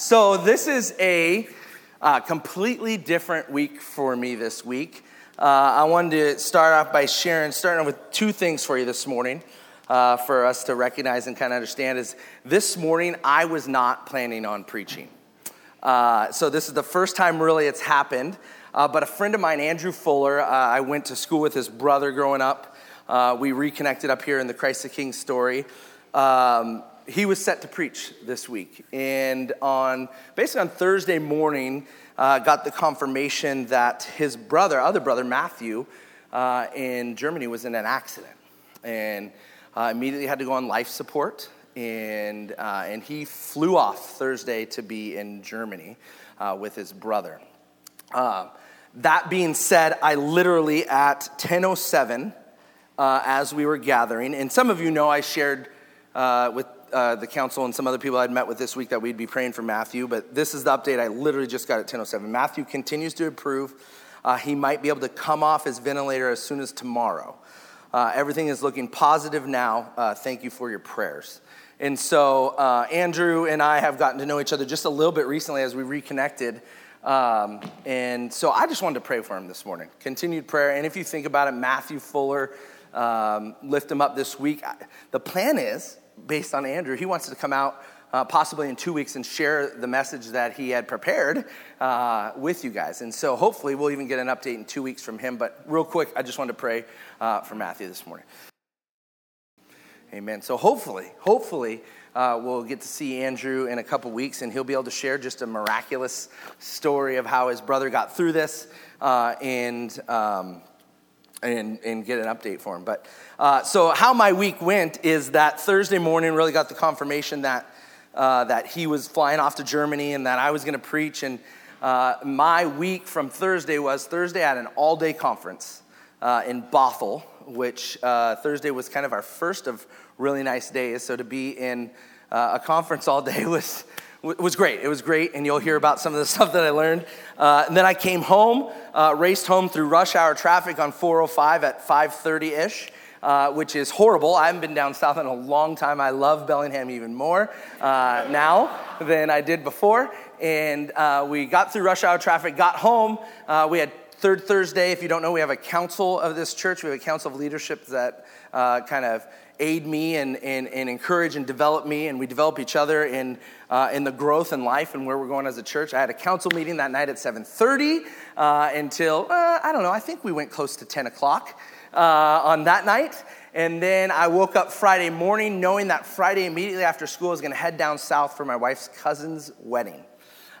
so this is a uh, completely different week for me this week. Uh, I wanted to start off by sharing, starting with two things for you this morning. Uh, for us to recognize and kind of understand is this morning I was not planning on preaching. Uh, so this is the first time really it's happened. Uh, but a friend of mine, Andrew Fuller, uh, I went to school with his brother growing up. Uh, we reconnected up here in the Christ the King story. Um, he was set to preach this week. And on basically on Thursday morning, uh, got the confirmation that his brother, other brother, Matthew, uh, in Germany was in an accident. And uh, immediately had to go on life support. And, uh, and he flew off Thursday to be in Germany uh, with his brother. Uh, that being said, I literally at 10:07, as we were gathering, and some of you know I shared with uh, the council and some other people I'd met with this week that we'd be praying for Matthew, but this is the update I literally just got at 10:07. Matthew continues to improve. Uh, he might be able to come off his ventilator as soon as tomorrow. Uh, everything is looking positive now. Uh, thank you for your prayers. And so uh, Andrew and I have gotten to know each other just a little bit recently as we reconnected. Um, and so I just wanted to pray for him this morning. Continued prayer. And if you think about it, Matthew Fuller, um, lift him up this week. The plan is based on Andrew, he wants to come out uh, possibly in two weeks and share the message that he had prepared uh, with you guys. And so hopefully we'll even get an update in two weeks from him. But real quick, I just wanted to pray uh, for Matthew this morning. Amen. So hopefully, hopefully, uh, we'll get to see Andrew in a couple weeks, and he'll be able to share just a miraculous story of how his brother got through this, uh, and um, and, and get an update for him. But uh, so, how my week went is that Thursday morning really got the confirmation that, uh, that he was flying off to Germany and that I was going to preach. And uh, my week from Thursday was Thursday at an all day conference uh, in Bothell, which uh, Thursday was kind of our first of really nice days. So, to be in uh, a conference all day was it was great. It was great, and you'll hear about some of the stuff that I learned. Uh, and then I came home, uh, raced home through rush hour traffic on 405 at 5:30 ish. Uh, which is horrible. I haven't been down south in a long time. I love Bellingham even more uh, now than I did before. And uh, we got through rush hour traffic, got home. Uh, we had third Thursday. If you don't know, we have a council of this church. We have a council of leadership that kind of aid me and, and, and encourage and develop me, and we develop each other in, uh, in the growth and life and where we're going as a church. I had a council meeting that night at 7.30 uh, until, uh, I don't know, I think we went close to 10 o'clock uh, on that night. And then I woke up Friday morning knowing that Friday, immediately after school, I was going to head down south for my wife's cousin's wedding,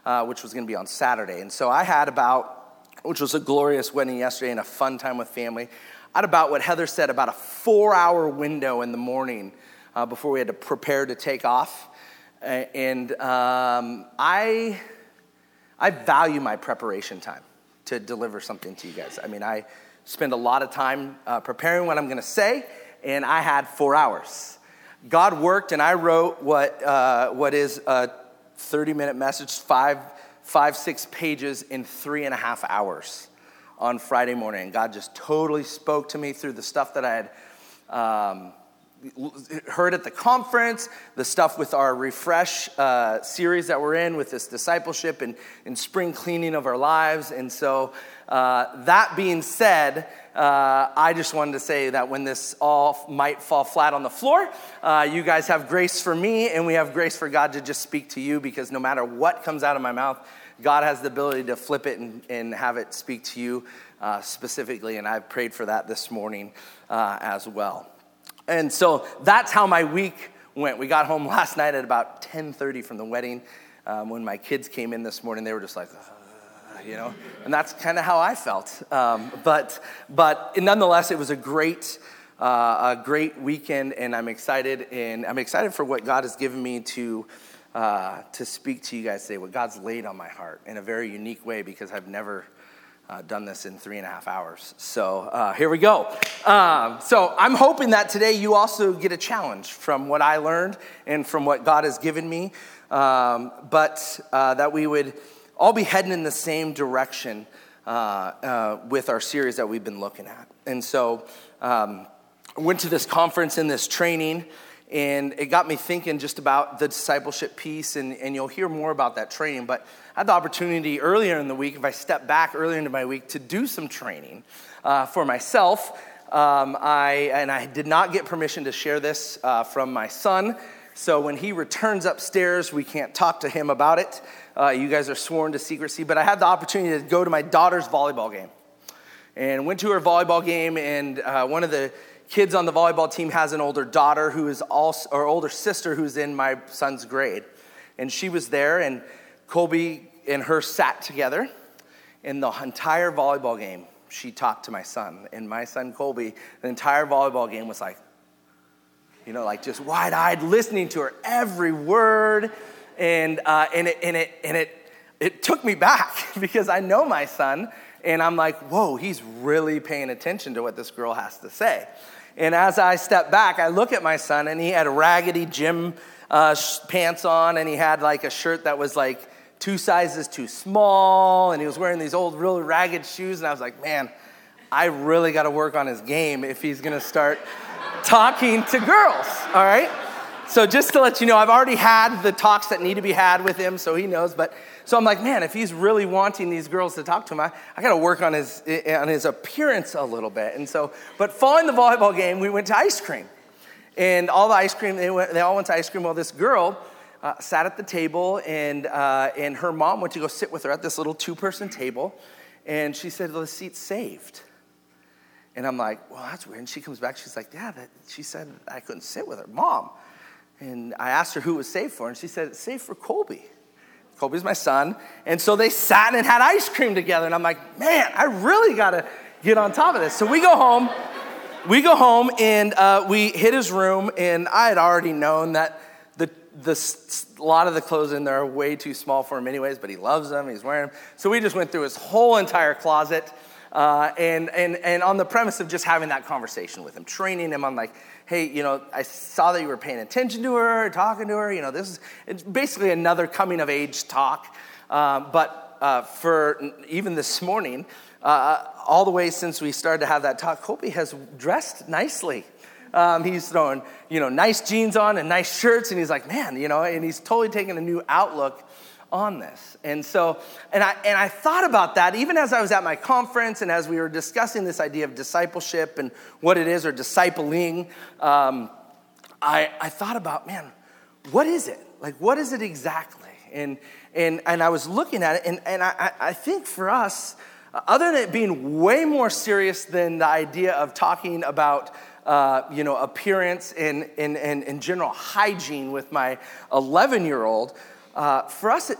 uh, which was going to be on Saturday. And so I had about, which was a glorious wedding yesterday and a fun time with family at about what Heather said, about a four hour window in the morning uh, before we had to prepare to take off. And um, I, I value my preparation time to deliver something to you guys. I mean, I spend a lot of time uh, preparing what I'm going to say, and I had four hours. God worked, and I wrote what, uh, what is a 30 minute message, five, five, six pages in three and a half hours on Friday morning. God just totally spoke to me through the stuff that I had um, heard at the conference, the stuff with our refresh uh, series that we're in with this discipleship and, and spring cleaning of our lives. And so, uh, that being said, uh, I just wanted to say that when this all might fall flat on the floor, uh, you guys have grace for me, and we have grace for God to just speak to you because no matter what comes out of my mouth, God has the ability to flip it and, and have it speak to you uh, specifically, and I've prayed for that this morning uh, as well. And so that's how my week went. We got home last night at about 10:30 from the wedding. Um, when my kids came in this morning, they were just like, uh, you know, and that's kind of how I felt. Um, but but nonetheless, it was a great. Uh, a great weekend, and I'm excited, and I'm excited for what God has given me to uh, to speak to you guys today, what God's laid on my heart in a very unique way because I've never uh, done this in three and a half hours. So uh, here we go. Um, so I'm hoping that today you also get a challenge from what I learned and from what God has given me, um, but uh, that we would all be heading in the same direction uh, uh, with our series that we've been looking at. And so um, I went to this conference in this training And it got me thinking just about the discipleship piece, and, and you'll hear more about that training. But I had the opportunity earlier in the week, if I step back earlier into my week, to do some training uh, for myself. Um, I, and I did not get permission to share this uh, from my son. So when he returns upstairs, we can't talk to him about it. Uh, you guys are sworn to secrecy. But I had the opportunity to go to my daughter's volleyball game. And went to her volleyball game, and uh, one of the kids on the volleyball team has an older daughter who is also, or older sister who's in my son's grade. And she was there, and Colby and her sat together. In the entire volleyball game, she talked to my son. And my son Colby, the entire volleyball game was like, you know, like just wide eyed, listening to her every word. And, uh, and, it, and, it, and it, it took me back because I know my son. And I'm like, whoa, he's really paying attention to what this girl has to say. And as I step back, I look at my son, and he had raggedy gym uh, pants on, and he had like a shirt that was like two sizes too small, and he was wearing these old, really ragged shoes. And I was like, man, I really got to work on his game if he's going to start talking to girls, all right? So just to let you know, I've already had the talks that need to be had with him, so he knows. But so I'm like, man, if he's really wanting these girls to talk to him, I, I got to work on his on his appearance a little bit. And so, but following the volleyball game, we went to ice cream, and all the ice cream they went, they all went to ice cream. Well, this girl uh, sat at the table, and uh, and her mom went to go sit with her at this little two person table, and she said, well, the seat's saved. And I'm like, well, that's weird. And she comes back, she's like, yeah, that, she said I couldn't sit with her. Mom. And I asked her who was saved for, and she said, it's saved for Colby. Colby's my son. And so they sat and had ice cream together. And I'm like, man, I really got to get on top of this. So we go home. We go home and uh, we hit his room. And I had already known that the, the, a lot of the clothes in there are way too small for him, anyways, but he loves them. He's wearing them. So we just went through his whole entire closet. Uh, and, and, and on the premise of just having that conversation with him, training him on like, hey, you know, I saw that you were paying attention to her, talking to her. You know, this is it's basically another coming of age talk. Um, but uh, for even this morning, uh, all the way since we started to have that talk, Colby has dressed nicely. Um, he's throwing, you know, nice jeans on and nice shirts, and he's like, man, you know, and he's totally taking a new outlook on this. And so, and I, and I thought about that even as I was at my conference and as we were discussing this idea of discipleship and what it is or discipling. Um, I, I thought about, man, what is it? Like, what is it exactly? And, and, and I was looking at it, and, and I, I think for us, other than it being way more serious than the idea of talking about uh, you know, appearance and, and, and general hygiene with my 11 year old, uh, for us,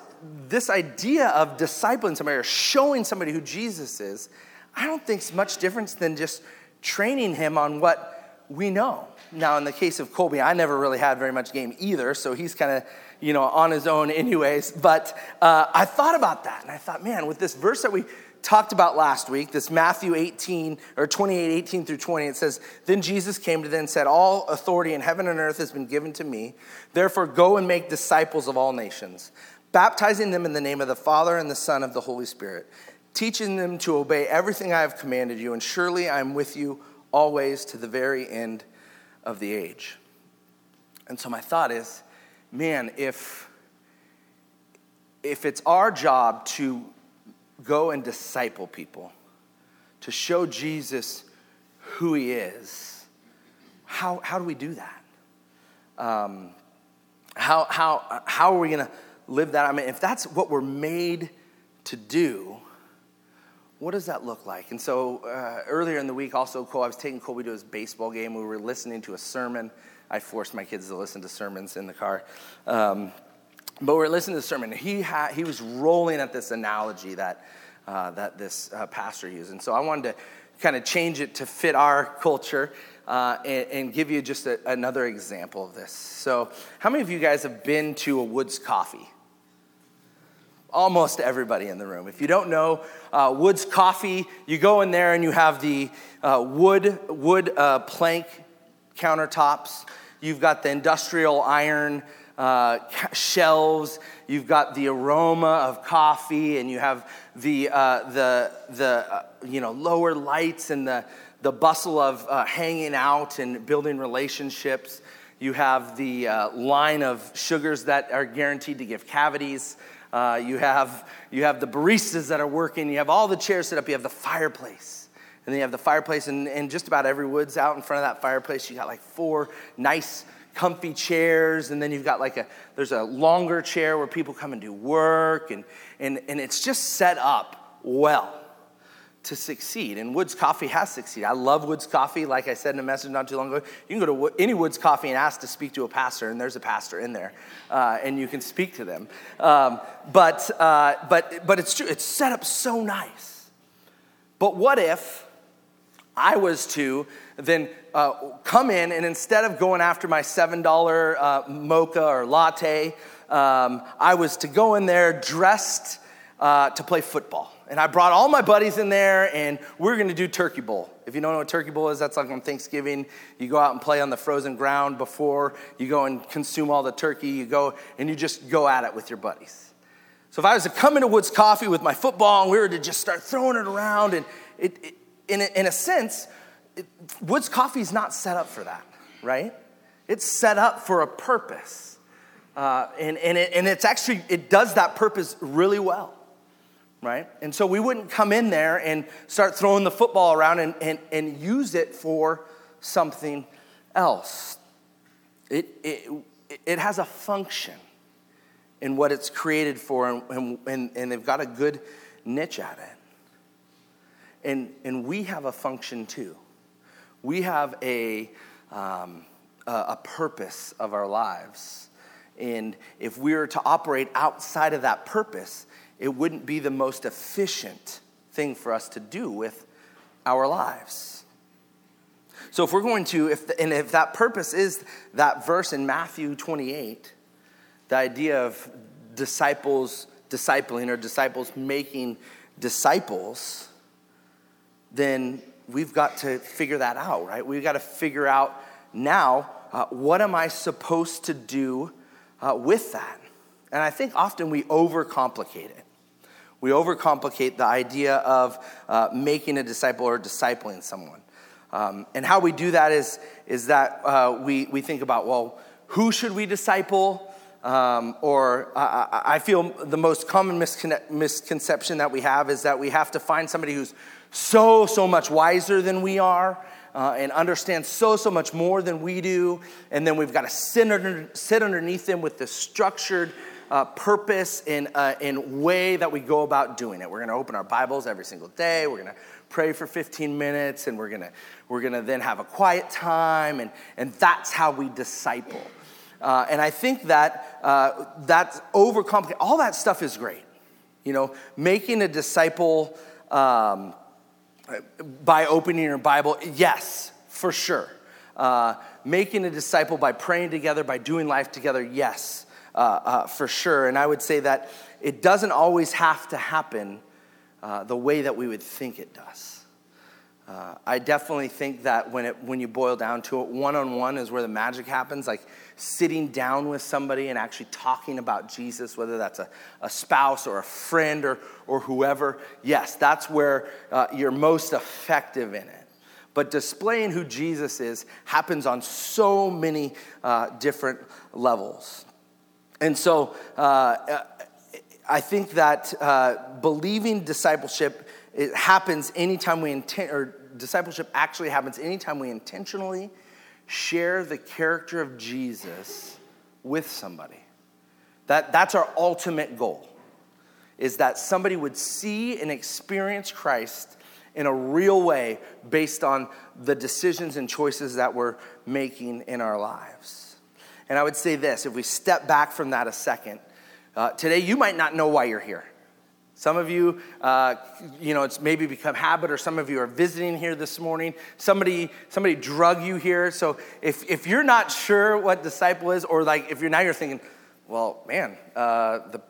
this idea of discipling somebody or showing somebody who Jesus is, I don't think it's much difference than just training him on what we know. Now, in the case of Colby, I never really had very much game either, so he's kind of, you know, on his own anyways. But uh, I thought about that, and I thought, man, with this verse that we talked about last week, this Matthew 18 or 28, 18 through 20, it says, Then Jesus came to them and said, All authority in heaven and earth has been given to me. Therefore, go and make disciples of all nations, baptizing them in the name of the Father and the Son of the Holy Spirit, teaching them to obey everything I have commanded you, and surely I am with you always to the very end of the age. And so my thought is, man, if if it's our job to go and disciple people, to show Jesus who he is, how, how do we do that? Um, how, how, how are we going to live that? I mean, if that's what we're made to do, what does that look like? And so uh, earlier in the week, also, Cole, I was taking Colby to his baseball game. We were listening to a sermon. I forced my kids to listen to sermons in the car. Um, but we are listening to the sermon. He, had, he was rolling at this analogy that, uh, that this uh, pastor used. And so I wanted to kind of change it to fit our culture uh, and, and, give you just a, another example of this. So, how many of you guys have been to a Woods Coffee? Almost everybody in the room. If you don't know, uh, Woods Coffee, you go in there and you have the uh, wood, wood uh, plank countertops. You've got the industrial iron uh, shelves. You've got the aroma of coffee, and you have the, uh, the, the uh, you know, lower lights and the, the bustle of uh, hanging out and building relationships. You have the uh, line of sugars that are guaranteed to give cavities. Uh, you, have, you have the baristas that are working. You have all the chairs set up. You have the fireplace. And then you have the fireplace, and, and just about every wood's out in front of that fireplace. You got like four nice, comfy chairs. And then you've got like a, there's a longer chair where people come and do work. And, and, and it's just set up well to succeed. And Woods Coffee has succeeded. I love Woods Coffee. Like I said in a message not too long ago, you can go to any Woods Coffee and ask to speak to a pastor, and there's a pastor in there, uh, and you can speak to them. Um, but, uh, but, but it's true, it's set up so nice. But what if I was to then uh, come in and instead of going after my $7 uh, mocha or latte, um, I was to go in there dressed uh, to play football? And I brought all my buddies in there, and we are gonna do Turkey Bowl. If you don't know what Turkey Bowl is, that's like on Thanksgiving. You go out and play on the frozen ground before you go and consume all the turkey. You go and you just go at it with your buddies. So if I was to come into Woods Coffee with my football and we were to just start throwing it around, and it, it in, a, in a sense, it, Woods Coffee is not set up for that, right? It's set up for a purpose. Uh, and, and, it, and it's actually, it does that purpose really well right? And so we wouldn't come in there and start throwing the football around and, and, and use it for something else. It, it, it has a function in what it's created for, and, and, and they've got a good niche at it. And, and we have a function too. We have a, um, a, purpose of our lives. And if we were to operate outside of that purpose, it wouldn't be the most efficient thing for us to do with our lives. So if we're going to, if and if that purpose is that verse in Matthew 28, the idea of disciples discipling or disciples making disciples, then we've got to figure that out, right? We've got to figure out now uh, what am I supposed to do uh, with that? And I think often we overcomplicate it. We overcomplicate the idea of uh, making a disciple or discipling someone. Um, and how we do that is, is that uh, we, we think about, well, who should we disciple? Um, or I, I feel the most common misconception that we have is that we have to find somebody who's so, so much wiser than we are. Uh, and understands so, so much more than we do. And then we've got to sit, under, sit underneath them with the structured uh, purpose and, uh, way that we go about doing it. We're going to open our Bibles every single day. We're going to pray for 15 minutes, and we're going to we're going to then have a quiet time, and, and that's how we disciple. Uh, and I think that uh, that's overcomplicated. All that stuff is great. You know, making a disciple um, by opening your Bible, yes, for sure. Uh, making a disciple by praying together, by doing life together, yes uh, uh, for sure. And I would say that it doesn't always have to happen uh, the way that we would think it does. Uh, I definitely think that when, it, when you boil down to it, one on one is where the magic happens, like sitting down with somebody and actually talking about Jesus, whether that's a, a spouse or a friend or, or whoever. Yes, that's where uh, you're most effective in it. But displaying who Jesus is happens on so many uh, different levels. And so uh, I think that uh, believing discipleship it happens anytime we intend, or discipleship actually happens anytime we intentionally share the character of Jesus with somebody. That, that's our ultimate goal, is that somebody would see and experience Christ in a real way based on the decisions and choices that we're making in our lives. And I would say this if we step back from that a second, uh, today you might not know why you're here. Some of you, uh, you know, it's maybe become habit, or some of you are visiting here this morning. Somebody, somebody drug you here. So if, if you're not sure what disciple is, or like if you're now you're thinking, well, man, uh, the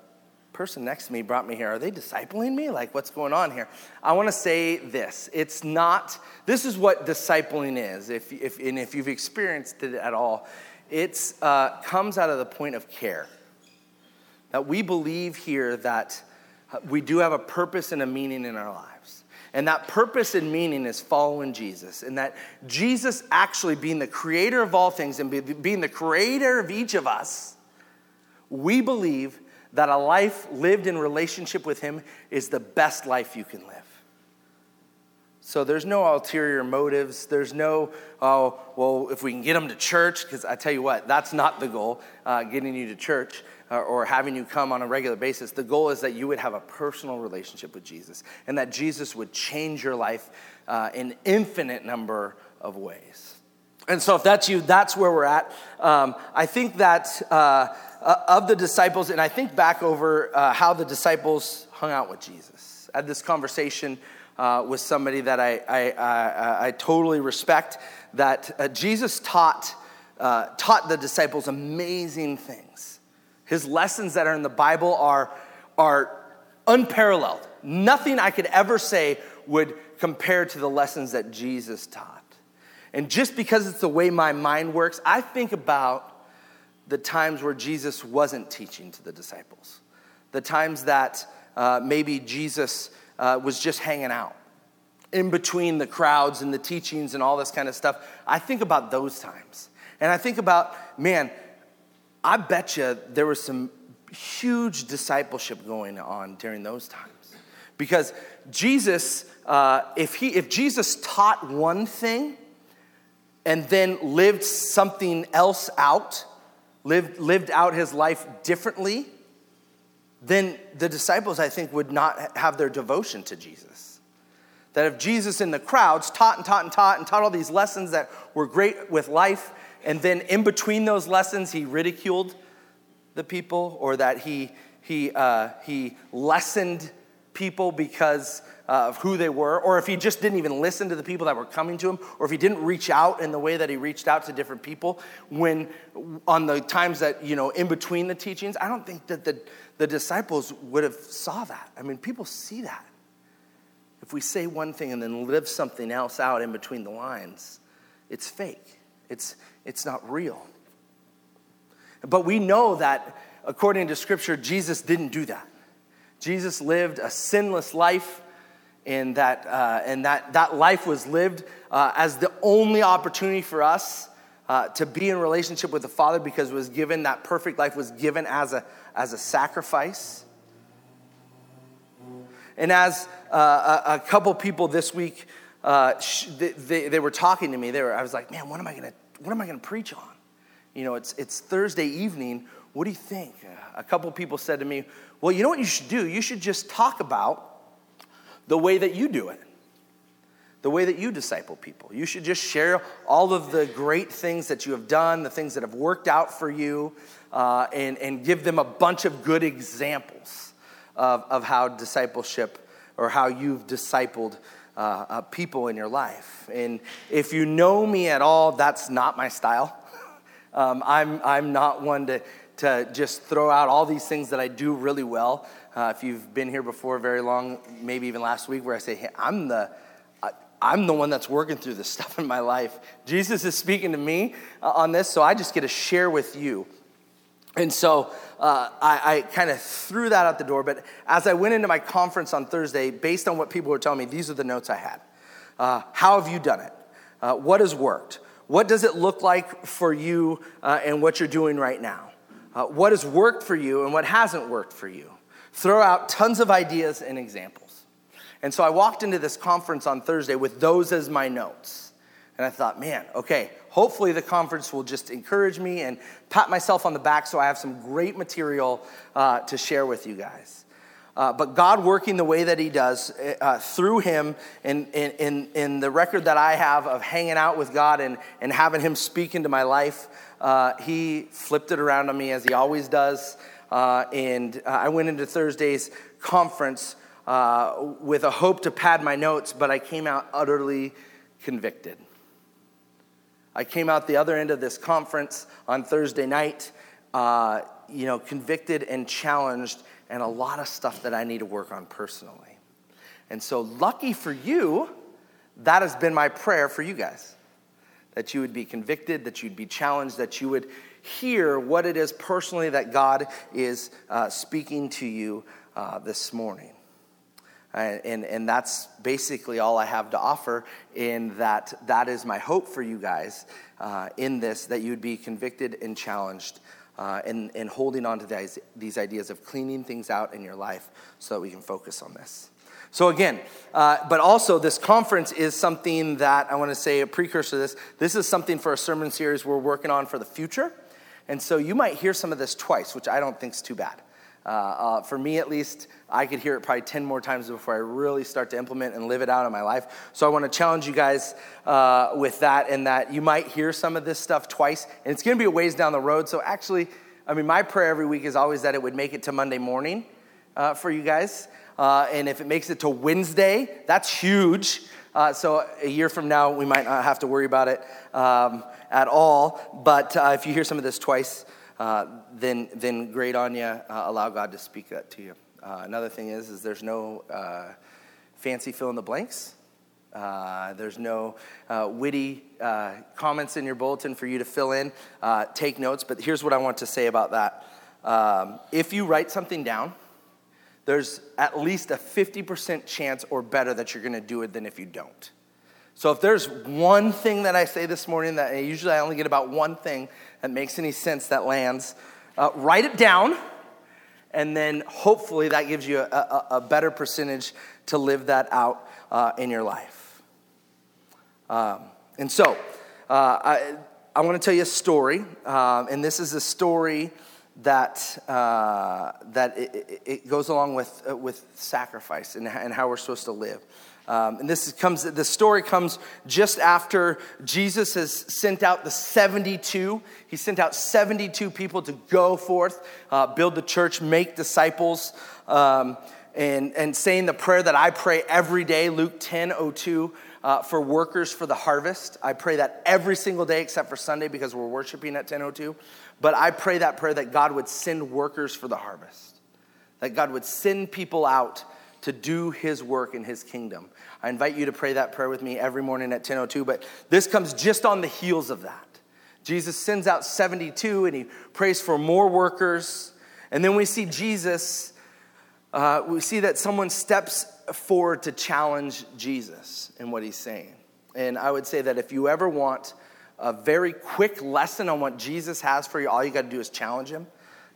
person next to me brought me here. Are they discipling me? Like, what's going on here? I want to say this. It's not. This is what discipling is. If, if and if you've experienced it at all, it uh, comes out of the point of care. That we believe here that we do have a purpose and a meaning in our lives. And that purpose and meaning is following Jesus. And that Jesus actually being the creator of all things and being the creator of each of us, we believe that a life lived in relationship with Him is the best life you can live. So there's no ulterior motives. There's no, oh, well, if we can get them to church, because I tell you what, that's not the goal, uh, getting you to church uh, or having you come on a regular basis. The goal is that you would have a personal relationship with Jesus and that Jesus would change your life uh, in infinite number of ways. And so if that's you, that's where we're at. Um, I think that uh, uh, of the disciples, and I think back over uh, how the disciples hung out with Jesus. Had this conversation uh, with somebody that I, I, I, I totally respect, that uh, Jesus taught, uh, taught the disciples amazing things. His lessons that are in the Bible are, are unparalleled. Nothing I could ever say would compare to the lessons that Jesus taught. And just because it's the way my mind works, I think about the times where Jesus wasn't teaching to the disciples, the times that uh, maybe Jesus uh, was just hanging out in between the crowds and the teachings and all this kind of stuff. I think about those times. And I think about, man, I bet you there was some huge discipleship going on during those times. Because Jesus, uh, if, he, if Jesus taught one thing and then lived something else out, lived, lived out his life differently, then the disciples, I think, would not have their devotion to Jesus. That if Jesus in the crowds taught and taught and taught and taught all these lessons that were great with life, and then in between those lessons, he ridiculed the people, or that he, he, uh, he lessened people because uh, of who they were, or if he just didn't even listen to the people that were coming to him, or if he didn't reach out in the way that he reached out to different people when on the times that, you know, in between the teachings, I don't think that the, the disciples would have saw that. I mean, people see that. If we say one thing and then live something else out in between the lines, it's fake. It's, it's not real. But we know that according to scripture, Jesus didn't do that. Jesus lived a sinless life and that, uh, and that, that life was lived uh, as the only opportunity for us uh, to be in relationship with the Father because was given, that perfect life was given as a, as a sacrifice. And as uh, a, a, couple people this week, uh, sh- they, they, were talking to me, they were, I was like, man, what am I gonna, what am I gonna preach on? You know, it's, it's Thursday evening. What do you think? A couple people said to me, well, you know what you should do? You should just talk about the way that you do it, the way that you disciple people. You should just share all of the great things that you have done, the things that have worked out for you, uh, and, and give them a bunch of good examples of, of how discipleship or how you've discipled uh, uh, people in your life. And if you know me at all, that's not my style. um, I'm, I'm not one to, to just throw out all these things that I do really well. Uh, if you've been here before very long, maybe even last week, where I say, hey, I'm the, I'm the one that's working through this stuff in my life. Jesus is speaking to me uh, on this, so I just get to share with you. And so uh, I, I kind of threw that out the door. But as I went into my conference on Thursday, based on what people were telling me, these are the notes I had. Uh, how have you done it? Uh, what has worked? What does it look like for you uh, and what you're doing right now? Uh, what has worked for you and what hasn't worked for you? throw out tons of ideas and examples. And so I walked into this conference on Thursday with those as my notes. And I thought, man, okay, hopefully the conference will just encourage me and pat myself on the back so I have some great material uh, to share with you guys. Uh, but God working the way that He does uh, through Him in, in, in the record that I have of hanging out with God and, and having Him speak into my life, uh, He flipped it around on me as He always does. Uh, and uh, I went into Thursday's conference uh, with a hope to pad my notes, but I came out utterly convicted. I came out the other end of this conference on Thursday night, uh, you know, convicted and challenged, and a lot of stuff that I need to work on personally. And so, lucky for you, that has been my prayer for you guys that you would be convicted, that you'd be challenged, that you would hear what it is personally that God is uh, speaking to you uh, this morning. and, and that's basically all I have to offer in that that is my hope for you guys uh, in this, that you'd be convicted and challenged uh, and, and holding on to these, these ideas of cleaning things out in your life so that we can focus on this. So, again, uh, but also this conference is something that I want to say a precursor to this. This is something for a sermon series we're working on for the future. And so you might hear some of this twice, which I don't think is too bad. Uh, uh, for me, at least, I could hear it probably 10 more times before I really start to implement and live it out in my life. So I want to challenge you guys uh, with that, and that you might hear some of this stuff twice. And it's going to be a ways down the road. So actually, I mean, my prayer every week is always that it would make it to Monday morning uh, for you guys. Uh, and if it makes it to Wednesday, that's huge. Uh, so a year from now, we might not have to worry about it um, at all. But if you hear some of this twice, uh, then, then great on you. Uh, allow God to speak that to you. Uh, another thing is, is there's no uh, fancy fill in the blanks. Uh, there's no witty comments in your bulletin for you to fill in. take notes, but here's what I want to say about that. Um, if you write something down, there's at least a 50% chance or better that you're going to do it than if you don't. So if there's one thing that I say this morning that usually I only get about one thing that makes any sense that lands, uh, write it down, and then hopefully that gives you a, a, a better percentage to live that out uh, in your life. Um, and so uh, I, I want to tell you a story, um, and this is a story that, uh, that it, it, goes along with, uh, with sacrifice and, and how we're supposed to live. Um, and this comes, the story comes just after Jesus has sent out the 72. He sent out 72 people to go forth, uh, build the church, make disciples, um, and, and saying the prayer that I pray every day, Luke 10 02. Uh, for workers for the harvest. I pray that every single day except for Sunday because we're worshiping at 10:02. But I pray that prayer that God would send workers for the harvest. That God would send people out to do his work in his kingdom. I invite you to pray that prayer with me every morning at 10:02, but this comes just on the heels of that. Jesus sends out 72 and he prays for more workers. And then we see Jesus, uh, we see that someone steps forward to challenge Jesus in what he's saying. And I would say that if you ever want a very quick lesson on what Jesus has for you, all you got to do is challenge him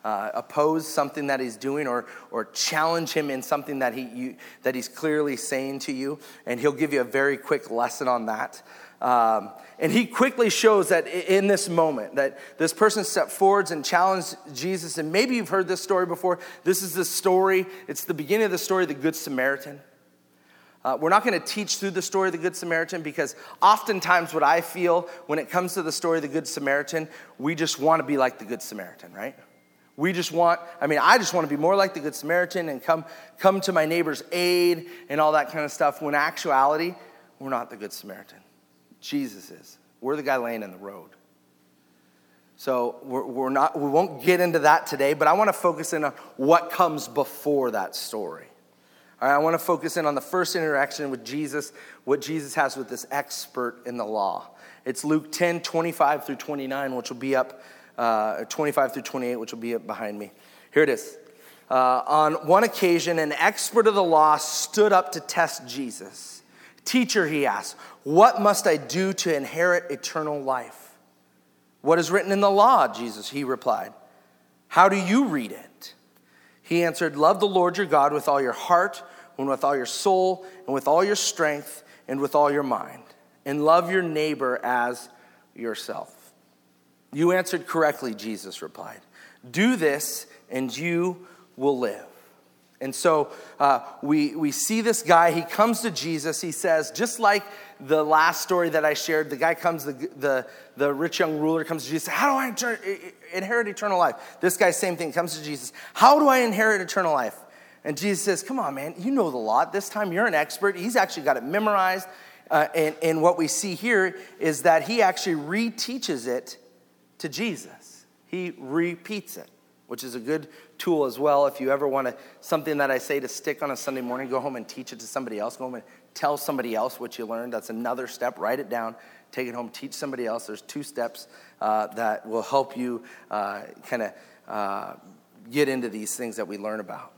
uh, oppose something that he's doing or, or challenge him in something that, he, you, that he's clearly saying to you, and he'll give you a very quick lesson on that. Um, and he quickly shows that in this moment, that this person stepped forwards and challenged Jesus. And maybe you've heard this story before. This is the story, it's the beginning of the story of the Good Samaritan. Uh, we're not going to teach through the story of the Good Samaritan because oftentimes, what I feel when it comes to the story of the Good Samaritan, we just want to be like the Good Samaritan, right? We just want, I mean, I just want to be more like the Good Samaritan and come, come to my neighbor's aid and all that kind of stuff. When actuality, we're not the Good Samaritan. Jesus is. We're the guy laying in the road. So we're, we're not, we won't get into that today, but I want to focus in on what comes before that story. All right, I want to focus in on the first interaction with Jesus, what Jesus has with this expert in the law. It's Luke 10, 25 through 29, which will be up uh, 25 through 28, which will be behind me. Here it is. Uh, on one occasion, an expert of the law stood up to test Jesus. Teacher, he asked, What must I do to inherit eternal life? What is written in the law? Jesus, he replied. How do you read it? He answered, Love the Lord your God with all your heart, and with all your soul, and with all your strength, and with all your mind, and love your neighbor as yourself. You answered correctly, Jesus replied. Do this, and you will live. And so uh, we, we see this guy, he comes to Jesus. He says, just like the last story that I shared, the guy comes, the, the, the rich young ruler comes to Jesus, How do I inter- inherit eternal life? This guy, same thing, comes to Jesus, How do I inherit eternal life? And Jesus says, Come on, man, you know the law. This time you're an expert. He's actually got it memorized. Uh, and, and what we see here is that he actually reteaches it to Jesus. He repeats it, which is a good tool as well. If you ever want to, something that I say to stick on a Sunday morning, go home and teach it to somebody else. Go home and tell somebody else what you learned. That's another step. Write it down, take it home, teach somebody else. There's two steps uh, that will help you uh, kind of uh, get into these things that we learn about.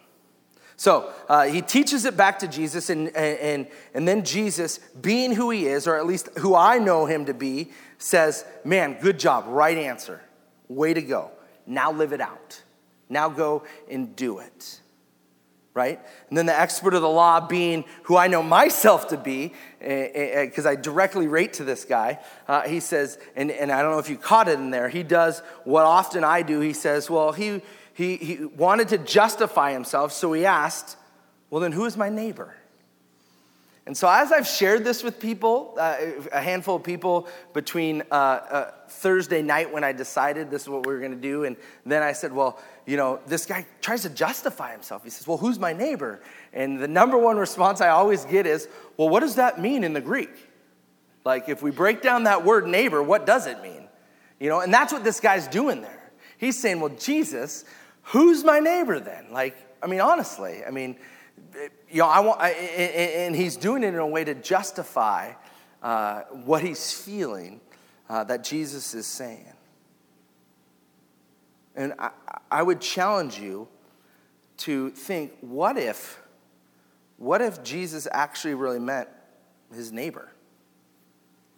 So uh, he teaches it back to Jesus, and, and, and then Jesus, being who he is, or at least who I know him to be, says, Man, good job, right answer. Way to go. Now live it out. Now go and do it. Right? And then the expert of the law, being who I know myself to be, because eh, eh, eh, I directly rate to this guy, uh, he says, and, and I don't know if you caught it in there, he does what often I do. He says, Well, he, he, he wanted to justify himself, so he asked, Well, then who is my neighbor? And so, as I've shared this with people, uh, a handful of people between uh, uh, Thursday night when I decided this is what we were going to do, and then I said, Well, you know, this guy tries to justify himself. He says, Well, who's my neighbor? And the number one response I always get is, Well, what does that mean in the Greek? Like, if we break down that word neighbor, what does it mean? You know, and that's what this guy's doing there. He's saying, Well, Jesus, who's my neighbor then? Like, I mean, honestly, I mean, you know, I want, I, and he's doing it in a way to justify uh, what he's feeling uh, that Jesus is saying. And I, I would challenge you to think what if, what if Jesus actually really meant his neighbor?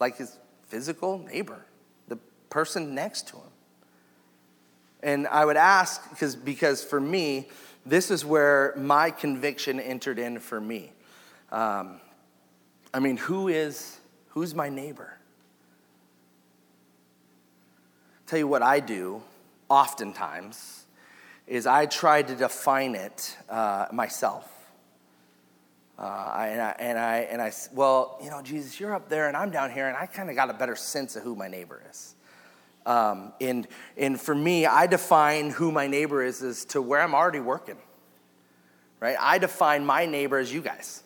Like his physical neighbor, the person next to him. And I would ask, because, because for me, this is where my conviction entered in for me. Um, I mean, who is, who's my neighbor? tell you what I do oftentimes is I try to define it uh, myself. Uh, and, I, and, I, and I, well, you know, Jesus, you're up there and I'm down here, and I kind of got a better sense of who my neighbor is. Um, and, and for me, I define who my neighbor is as to where I'm already working, right? I define my neighbor as you guys.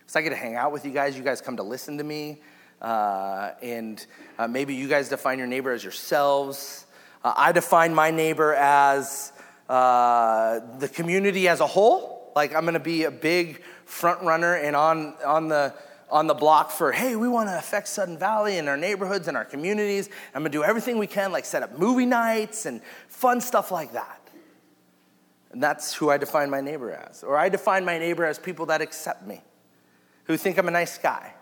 Because I get to hang out with you guys, you guys come to listen to me, uh, and uh, maybe you guys define your neighbor as yourselves. Uh, I define my neighbor as uh, the community as a whole. Like I'm going to be a big front runner and on, on the on the block for, hey, we want to affect Sudden Valley and our neighborhoods and our communities. I'm going to do everything we can, like set up movie nights and fun stuff like that. And that's who I define my neighbor as. Or I define my neighbor as people that accept me, who think I'm a nice guy.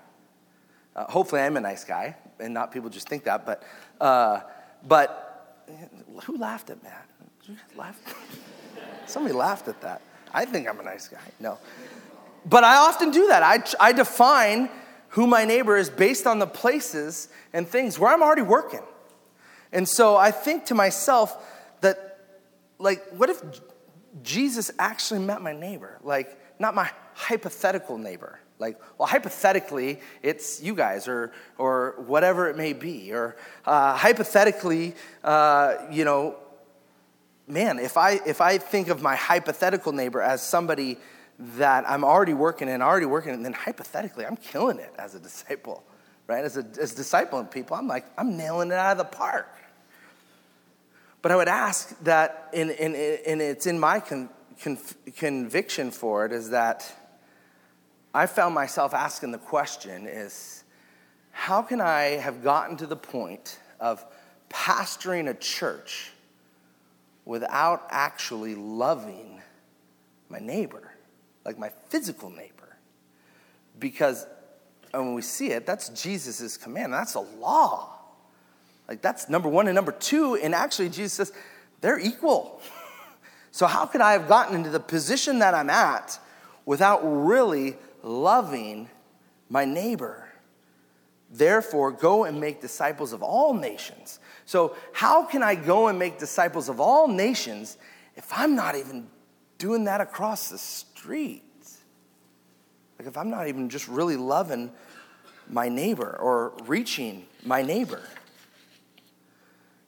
Uh, hopefully, I'm a nice guy, and not people just think that. But, uh, but who laughed at that? Laugh? Somebody laughed at that. I think I'm a nice guy. No. But I often do that. I, I define who my neighbor is based on the places and things where I'm already working. And so I think to myself that, like, what if Jesus actually met my neighbor? Like, not my hypothetical neighbor. Like, well, hypothetically, it's you guys or, or whatever it may be. Or uh, hypothetically, uh, you know, man, if I, if I think of my hypothetical neighbor as somebody that I'm already working and already working, and then hypothetically, I'm killing it as a disciple, right? As a as discipling people, I'm like, I'm nailing it out of the park. But I would ask that, and, and, and it's in my con, con, conviction for it, is that I found myself asking the question is, how can I have gotten to the point of pastoring a church without actually loving my neighbor? Like my physical neighbor. Because when we see it, that's Jesus' command. That's a law. Like that's number one and number two. And actually, Jesus says they're equal. so, how could I have gotten into the position that I'm at without really loving my neighbor? Therefore, go and make disciples of all nations. So, how can I go and make disciples of all nations if I'm not even doing that across the streets. Like if I'm not even just really loving my neighbor or reaching my neighbor.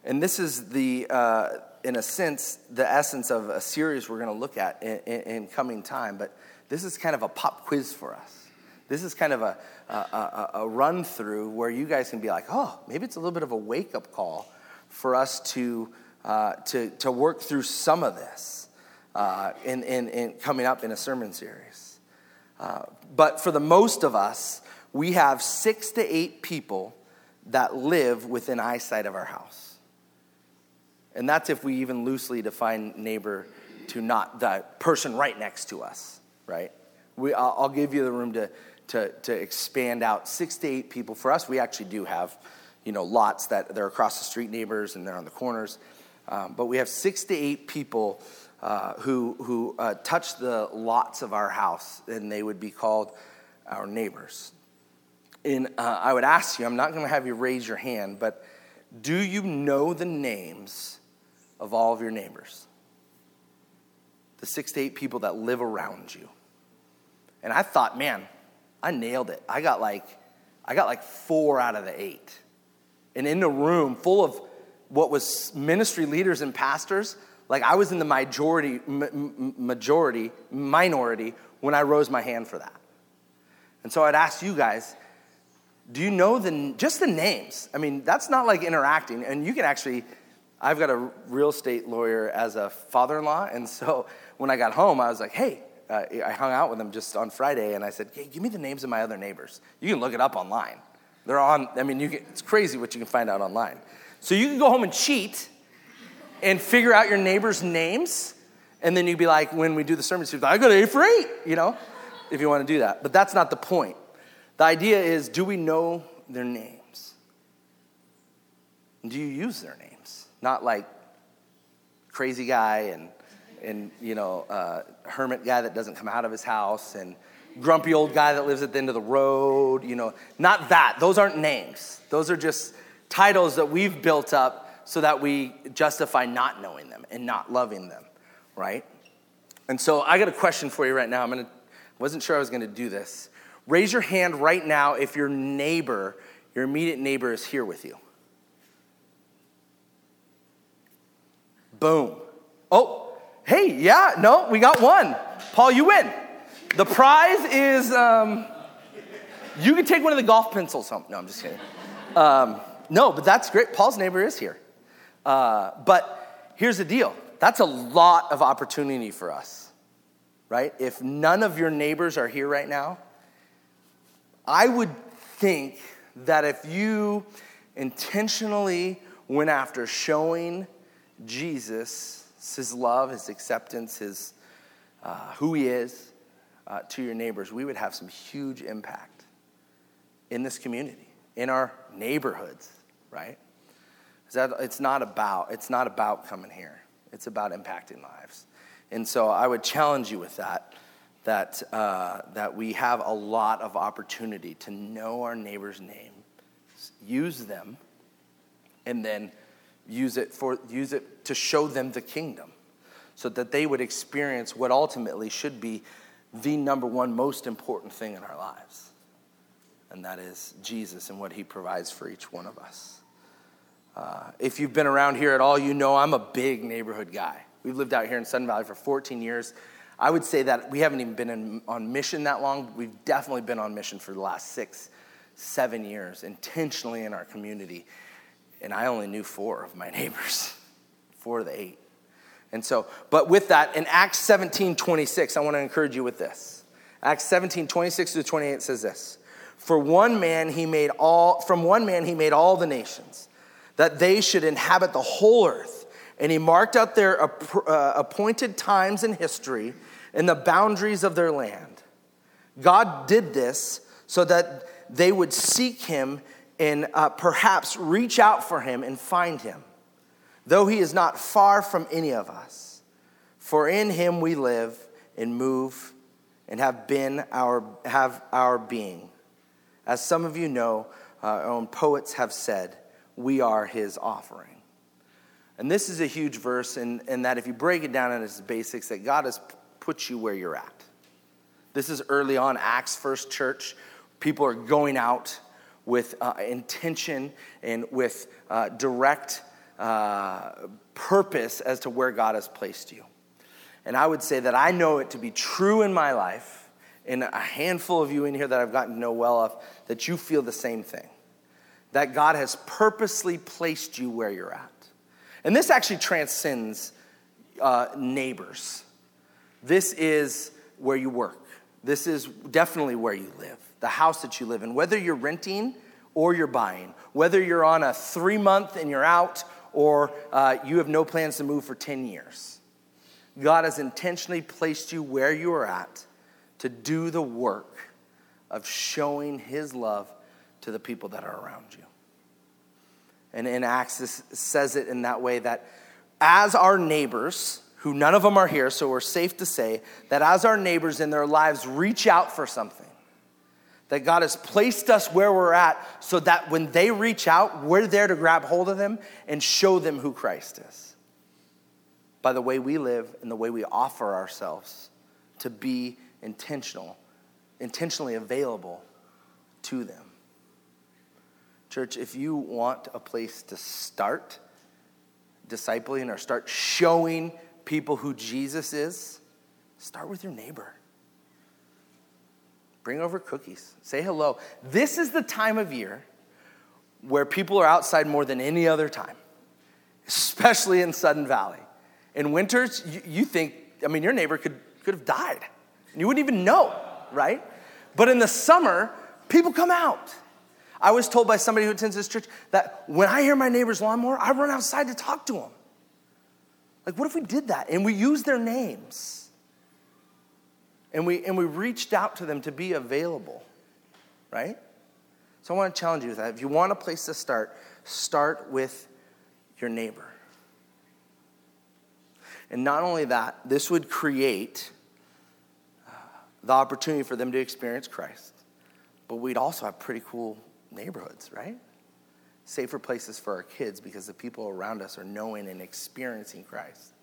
And this is the, uh, in a sense, the essence of a series we're going to look at in, in, in, coming time. But this is kind of a pop quiz for us. This is kind of a, a, a, a run through where you guys can be like, oh, maybe it's a little bit of a wake up call for us to, uh, to, to work through some of this uh, in, in, in, coming up in a sermon series. Uh, but for the most of us, we have six to eight people that live within eyesight of our house. And that's if we even loosely define neighbor to not the person right next to us, right? We, I'll, I'll give you the room to, to, to expand out six to eight people. For us, we actually do have, you know, lots that they're across the street neighbors and they're on the corners. Um, but we have six to eight people uh, who, who uh, touch the lots of our house, and they would be called our neighbors. And uh, I would ask you, I'm not going to have you raise your hand, but do you know the names of all of your neighbors? The six to eight people that live around you. And I thought, man, I nailed it. I got like, I got like four out of the eight. And in a room full of what was ministry leaders and pastors, like I was in the majority, majority, minority when I rose my hand for that. And so I'd ask you guys, do you know the just the names? I mean, that's not like interacting, and you can actually. I've got a real estate lawyer as a father-in-law, and so when I got home, I was like, "Hey, uh, I hung out with him just on Friday, and I said, hey, give me the names of my other neighbors. You can look it up online. They're on. I mean, you can, it's crazy what you can find out online. So you can go home and cheat, and figure out your neighbors' names, and then you'd be like, when we do the sermon, like, I got A for eight, you know, if you want to do that. But that's not the point. The idea is do we know their names? Do you use their names? Not like crazy guy and, and you know, uh, hermit guy that doesn't come out of his house and grumpy old guy that lives at the end of the road, you know, not that. Those aren't names. Those are just titles that we've built up so that we justify not knowing them and not loving them, right? And so I got a question for you right now. I'm gonna, wasn't sure I was gonna do this. Raise your hand right now if your neighbor, your immediate neighbor, is here with you. Boom. Oh, hey, yeah, no, we got one. Paul, you win. The prize is um, you can take one of the golf pencils home. No, I'm just kidding. Um, no, but that's great. Paul's neighbor is here. Uh, but here's the deal that's a lot of opportunity for us, right? If none of your neighbors are here right now, I would think that if you intentionally went after showing Jesus his love, his acceptance, his uh, who he is uh, to your neighbors, we would have some huge impact in this community, in our neighborhoods, right? It's not about it's not about coming here. It's about impacting lives, and so I would challenge you with that that, uh, that we have a lot of opportunity to know our neighbor's name, use them, and then use it, for, use it to show them the kingdom so that they would experience what ultimately should be the number one most important thing in our lives. And that is Jesus and what he provides for each one of us. Uh, if you've been around here at all, you know I'm a big neighborhood guy. We've lived out here in Sudden Valley for 14 years. I would say that we haven't even been in, on mission that long. We've definitely been on mission for the last six, seven years, intentionally in our community. And I only knew four of my neighbors, four of the eight. And so, but with that, in Acts 17 26, I want to encourage you with this. Acts 17 26 to 28 says this For one man he made all, from one man he made all the nations, that they should inhabit the whole earth. And he marked out their uh, appointed times in history and the boundaries of their land. God did this so that they would seek him and uh, perhaps reach out for him and find him, though he is not far from any of us. For in him we live and move and have been our, have our being. As some of you know, uh, our own poets have said, we are his offering. And this is a huge verse, in, in that if you break it down in its basics, that God has put you where you're at. This is early on, Acts First Church. People are going out with uh, intention and with uh, direct uh, purpose as to where God has placed you. And I would say that I know it to be true in my life, and a handful of you in here that I've gotten to know well of, that you feel the same thing. That God has purposely placed you where you're at. And this actually transcends uh, neighbors. This is where you work. This is definitely where you live, the house that you live in, whether you're renting or you're buying, whether you're on a three month and you're out or uh, you have no plans to move for 10 years. God has intentionally placed you where you are at to do the work of showing His love to the people that are around you. And in Acts, this says it in that way that as our neighbors, who none of them are here, so we're safe to say that as our neighbors in their lives reach out for something, that God has placed us where we're at so that when they reach out, we're there to grab hold of them and show them who Christ is by the way we live and the way we offer ourselves to be intentional, intentionally available to them. Church, if you want a place to start discipling or start showing people who Jesus is, start with your neighbor. Bring over cookies. Say hello. This is the time of year where people are outside more than any other time, especially in Sudden Valley. In winters, you, you think, I mean, your neighbor could, could have died. And You wouldn't even know, right? But in the summer, people come out. I was told by somebody who attends this church that when I hear my neighbor's lawnmower, I run outside to talk to him. Like, what if we did that and we use their names? And we, and we reached out to them to be available, right? So I want to challenge you with that. If you want a place to start, start with your neighbor. And not only that, this would create uh, the opportunity for them to experience Christ, but we'd also have pretty cool neighborhoods, right? Safer places for our kids because the people around us are knowing and experiencing Christ.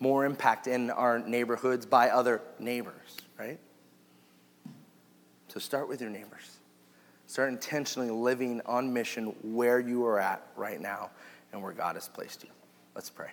More impact in our neighborhoods by other neighbors, right? So start with your neighbors. Start intentionally living on mission where you are at right now and where God has placed you. Let's pray.